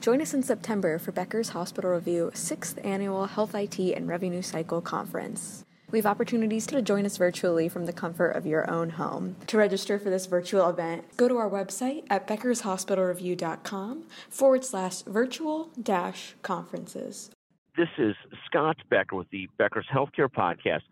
Join us in September for Becker's Hospital Review 6th Annual Health IT and Revenue Cycle Conference. We have opportunities to join us virtually from the comfort of your own home. To register for this virtual event, go to our website at beckershospitalreview.com forward slash virtual dash conferences. This is Scott Becker with the Becker's Healthcare Podcast.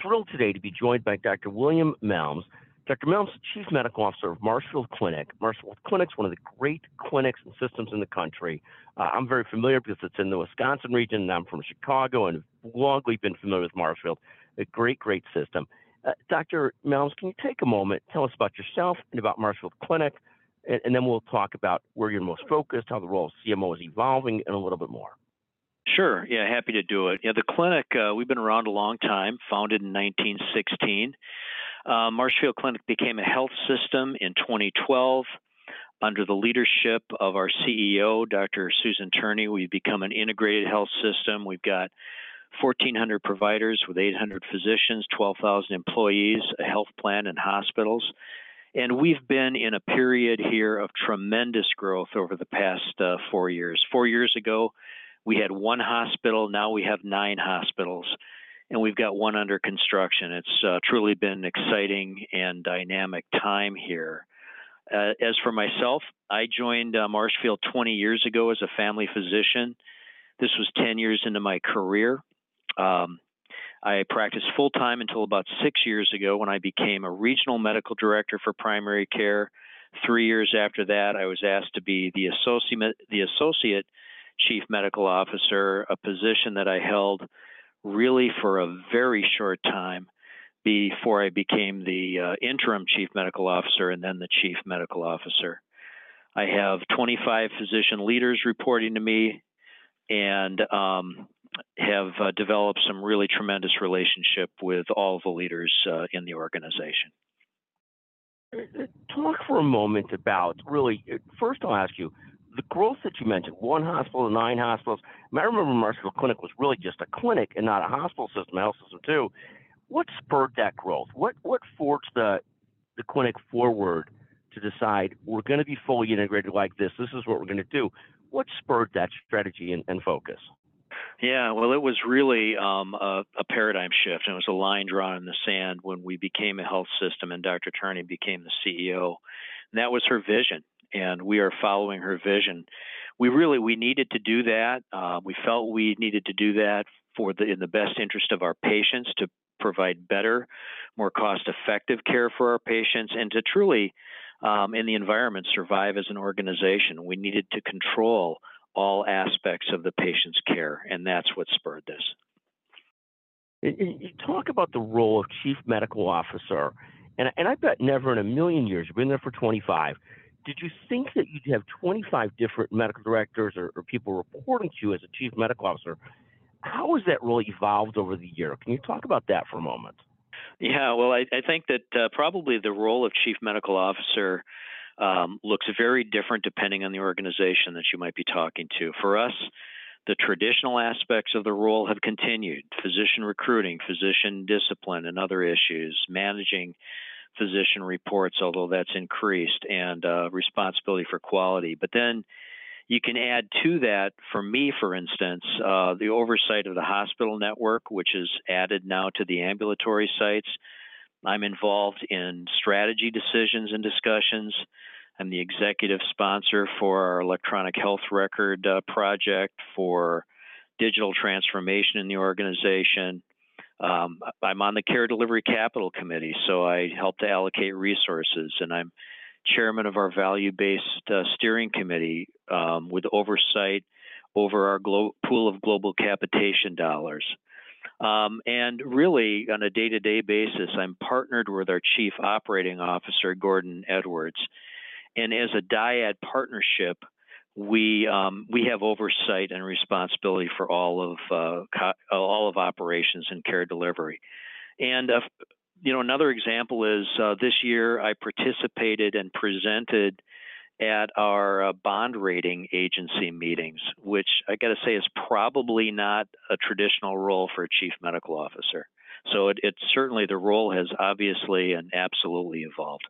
Thrilled today to be joined by Dr. William Melms. Dr. Melms, Chief Medical Officer of Marshfield Clinic. Marshfield Clinic is one of the great clinics and systems in the country. Uh, I'm very familiar because it's in the Wisconsin region, and I'm from Chicago, and have longly been familiar with Marshfield a great, great system. Uh, Dr. Melms, can you take a moment, tell us about yourself and about Marshfield Clinic, and, and, then we'll talk about where you're most focused, how the role of CMO is evolving, and a little bit more. Sure. Yeah, happy to do it. Yeah, the clinic, uh, we've been around a long time, founded in 1916. Uh, Marshfield Clinic became a health system in 2012. Under the leadership of our CEO, Dr. Susan Turney, we've become an integrated health system. We've got 1,400 providers with 800 physicians, 12,000 employees, a health plan, and hospitals. And we've been in a period here of tremendous growth over the past uh, four years. Four years ago, we had one hospital. Now we have nine hospitals, and we've got one under construction. It's uh, truly been an exciting and dynamic time here. Uh, as for myself, I joined uh, Marshfield 20 years ago as a family physician. This was 10 years into my career. Um, I practiced full time until about six years ago when I became a regional medical director for primary care. Three years after that, I was asked to be the associate the associate chief medical officer, a position that I held really for a very short time before I became the uh, interim chief medical officer and then the chief medical officer. I have 25 physician leaders reporting to me, and um, have uh, developed some really tremendous relationship with all the leaders uh, in the organization. Talk for a moment about really. First, I'll ask you the growth that you mentioned. One hospital, to nine hospitals. I, remember Marshfield Clinic was really just a clinic and not a hospital system, health system too. What spurred that growth? What what forced the the clinic forward to decide we're going to be fully integrated like this? This is what we're going to do. What spurred that strategy and, and focus? Yeah, well, it was really um, a, a, paradigm shift, and it was a line drawn in the sand when we became a health system and Dr. Turney became the CEO. And that was her vision, and we are following her vision. We really we needed to do that. Uh, we felt we needed to do that for the in the best interest of our patients to provide better, more cost-effective care for our patients, and to truly, um, in the environment, survive as an organization. We needed to control all aspects of the patient's care, and that's what spurred this. You talk about the role of chief medical officer, and, and I bet never in a million years, you've been there for 25, did you think that you'd have 25 different medical directors or, or people reporting to you as a chief medical officer? How has that really evolved over the year? Can you talk about that for a moment? Yeah, well, I, I think that uh, probably the role of chief medical officer um, looks very different depending on the organization that you might be talking to. For us, the traditional aspects of the role have continued physician recruiting, physician discipline, and other issues, managing physician reports, although that's increased, and uh, responsibility for quality. But then you can add to that, for me, for instance, uh, the oversight of the hospital network, which is added now to the ambulatory sites. I'm involved in strategy decisions and discussions. I'm the executive sponsor for our electronic health record uh, project for digital transformation in the organization. Um, I'm on the Care Delivery Capital Committee, so I help to allocate resources, and I'm chairman of our value based uh, steering committee um, with oversight over our glo- pool of global capitation dollars. Um, and really, on a day to day basis, I'm partnered with our Chief Operating Officer, Gordon Edwards. And as a dyad partnership, we um, we have oversight and responsibility for all of uh, co- all of operations and care delivery. And uh, you know, another example is uh, this year I participated and presented at our uh, bond rating agency meetings, which I got to say is probably not a traditional role for a chief medical officer. So it, it certainly the role has obviously and absolutely evolved.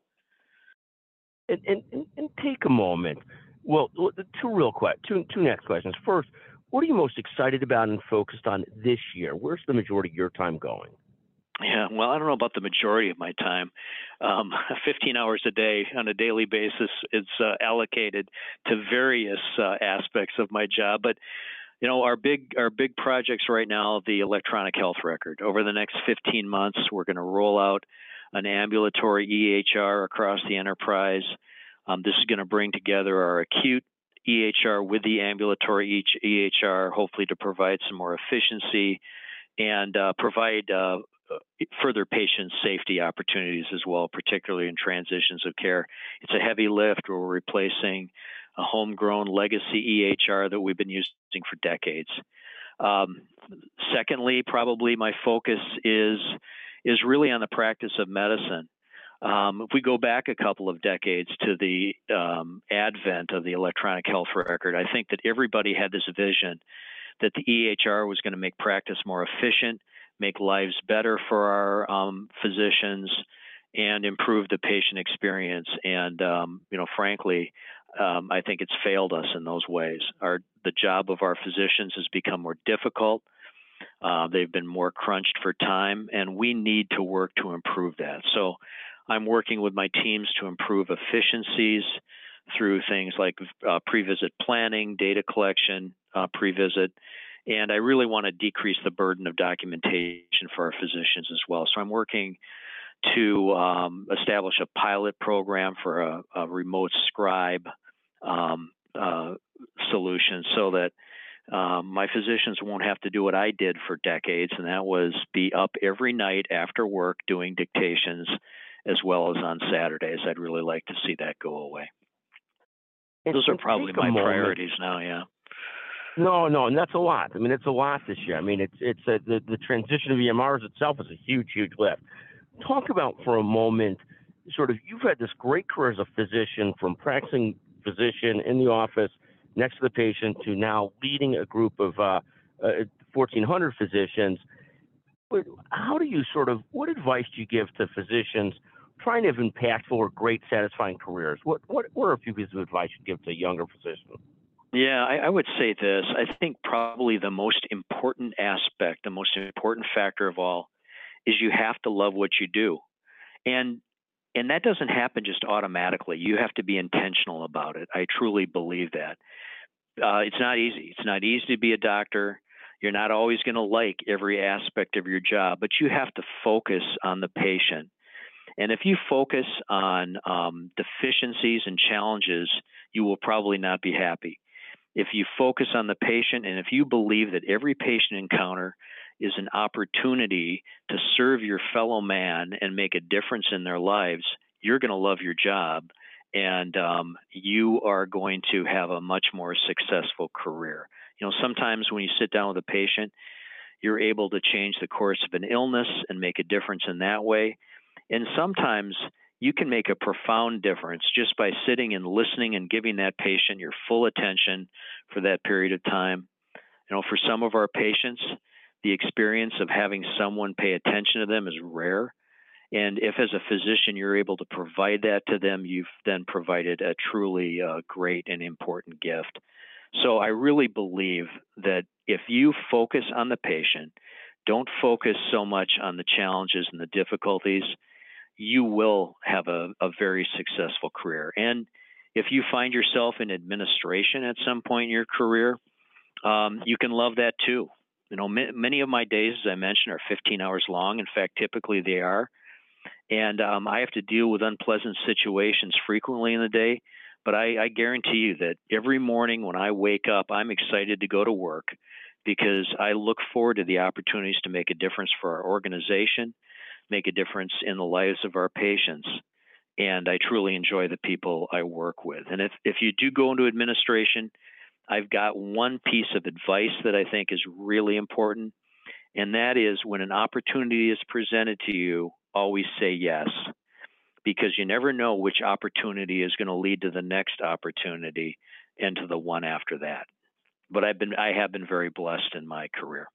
And, and, and take a moment. Well, two real quick, two two next questions. First, what are you most excited about and focused on this year? Where's the majority of your time going? Yeah, well, I don't know about the majority of my time. Um, 15 hours a day on a daily basis is uh, allocated to various uh, aspects of my job. But you know, our big our big projects right now, the electronic health record. Over the next 15 months, we're going to roll out an ambulatory EHR across the enterprise. Um, this is going to bring together our acute EHR with the ambulatory EHR, hopefully to provide some more efficiency and uh, provide uh, further patient safety opportunities as well, particularly in transitions of care. It's a heavy lift. We're replacing a homegrown legacy EHR that we've been using for decades. Um, secondly, probably my focus is is really on the practice of medicine. Um, if we go back a couple of decades to the um, advent of the electronic health record, I think that everybody had this vision that the EHR was going to make practice more efficient, make lives better for our um, physicians, and improve the patient experience. And um, you know, frankly, um, I think it's failed us in those ways. Our the job of our physicians has become more difficult. Uh, they've been more crunched for time, and we need to work to improve that. So, I'm working with my teams to improve efficiencies through things like uh, pre-visit planning, data collection, uh, pre-visit, and I really want to decrease the burden of documentation for our physicians as well. So I'm working to um, establish a pilot program for a, a remote scribe um, uh, solution so that um, my physicians won't have to do what I did for decades, and that was be up every night after work doing dictations as well as on Saturdays. I'd really like to see that go away. Those are probably my priorities now, yeah. No, no, and that's a lot. I mean, it's a lot this year. I mean, it's it's a, the the transition of EMRs itself is a huge, huge lift. Talk about for a moment, sort of, you've had this great career as a physician, from practicing physician in the office next to the patient to now leading a group of uh, uh, 1,400 physicians. How do you sort of, what advice do you give to physicians trying to have impactful or great, satisfying careers? What what, what are a few pieces of advice you give to younger physicians? Yeah, I, I, would say this. I think probably the most important aspect, the most important factor of all, is you have to love what you do, and and that doesn't happen just automatically. You have to be intentional about it. I truly believe that. Uh, it's not easy. It's not easy to be a doctor. You're not always going to like every aspect of your job, but you have to focus on the patient. And if you focus on um, deficiencies and challenges, you will probably not be happy if you focus on the patient and if you believe that every patient encounter is an opportunity to serve your fellow man and make a difference in their lives, you're going to love your job and um, you are going to have a much more successful career. You know, sometimes when you sit down with a patient, you're able to change the course of an illness and make a difference in that way. And sometimes you can make a profound difference just by sitting and listening and giving that patient your full attention for that period of time. You know, for some of our patients, the experience of having someone pay attention to them is rare. And if, as a physician, you're able to provide that to them, you've then provided a truly uh, great and important gift. So I really believe that if you focus on the patient, don't focus so much on the challenges and the difficulties you will have a, a very successful career. And if you find yourself in administration at some point in your career, um, you can love that too. You know, m- many of my days, as I mentioned, are 15 hours long. In fact, typically they are. And um, I have to deal with unpleasant situations frequently in the day. But I, I guarantee you that every morning when I wake up, I'm excited to go to work because I look forward to the opportunities to make a difference for our organization make a difference in the lives of our patients. And I truly enjoy the people I work with. And if, if you do go into administration, I've got one piece of advice that I think is really important. And that is when an opportunity is presented to you, always say yes, because you never know which opportunity is going to lead to the next opportunity and to the one after that. But I've been I have been very blessed in my career.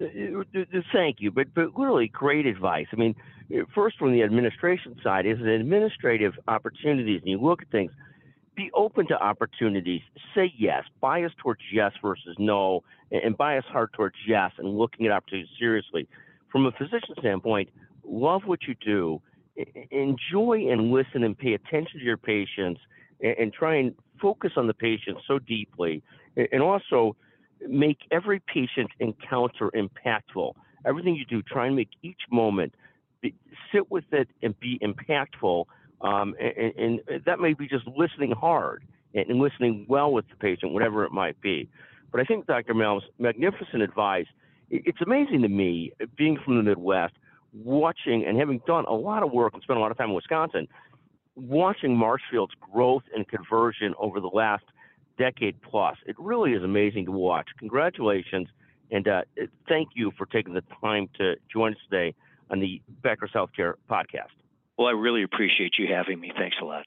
Uh, uh, uh, thank you, but but really great advice. I mean, first from the administration side is an administrative opportunities, and you look at things. be open to opportunities. Say yes. Bias towards yes versus no, and bias hard towards yes, and looking at opportunities seriously. From a physician standpoint, love what you do. Enjoy and listen and pay attention to your patients, and try and focus on the patient so deeply, and also make every patient encounter impactful. Everything you do, try and make each moment be, sit with it and be impactful um, and, and, that may be just listening hard and, listening well with the patient, whatever it might be. But I think Dr. Melm's magnificent advice. It's amazing to me, being from the Midwest, watching and having done a lot of work and spent a lot of time in Wisconsin, watching Marshfield's growth and conversion over the last decade plus. It really is amazing to watch. Congratulations, and uh, thank you for taking the time to join us today on the Becker's Healthcare podcast. Well, I really appreciate you having me. Thanks a lot.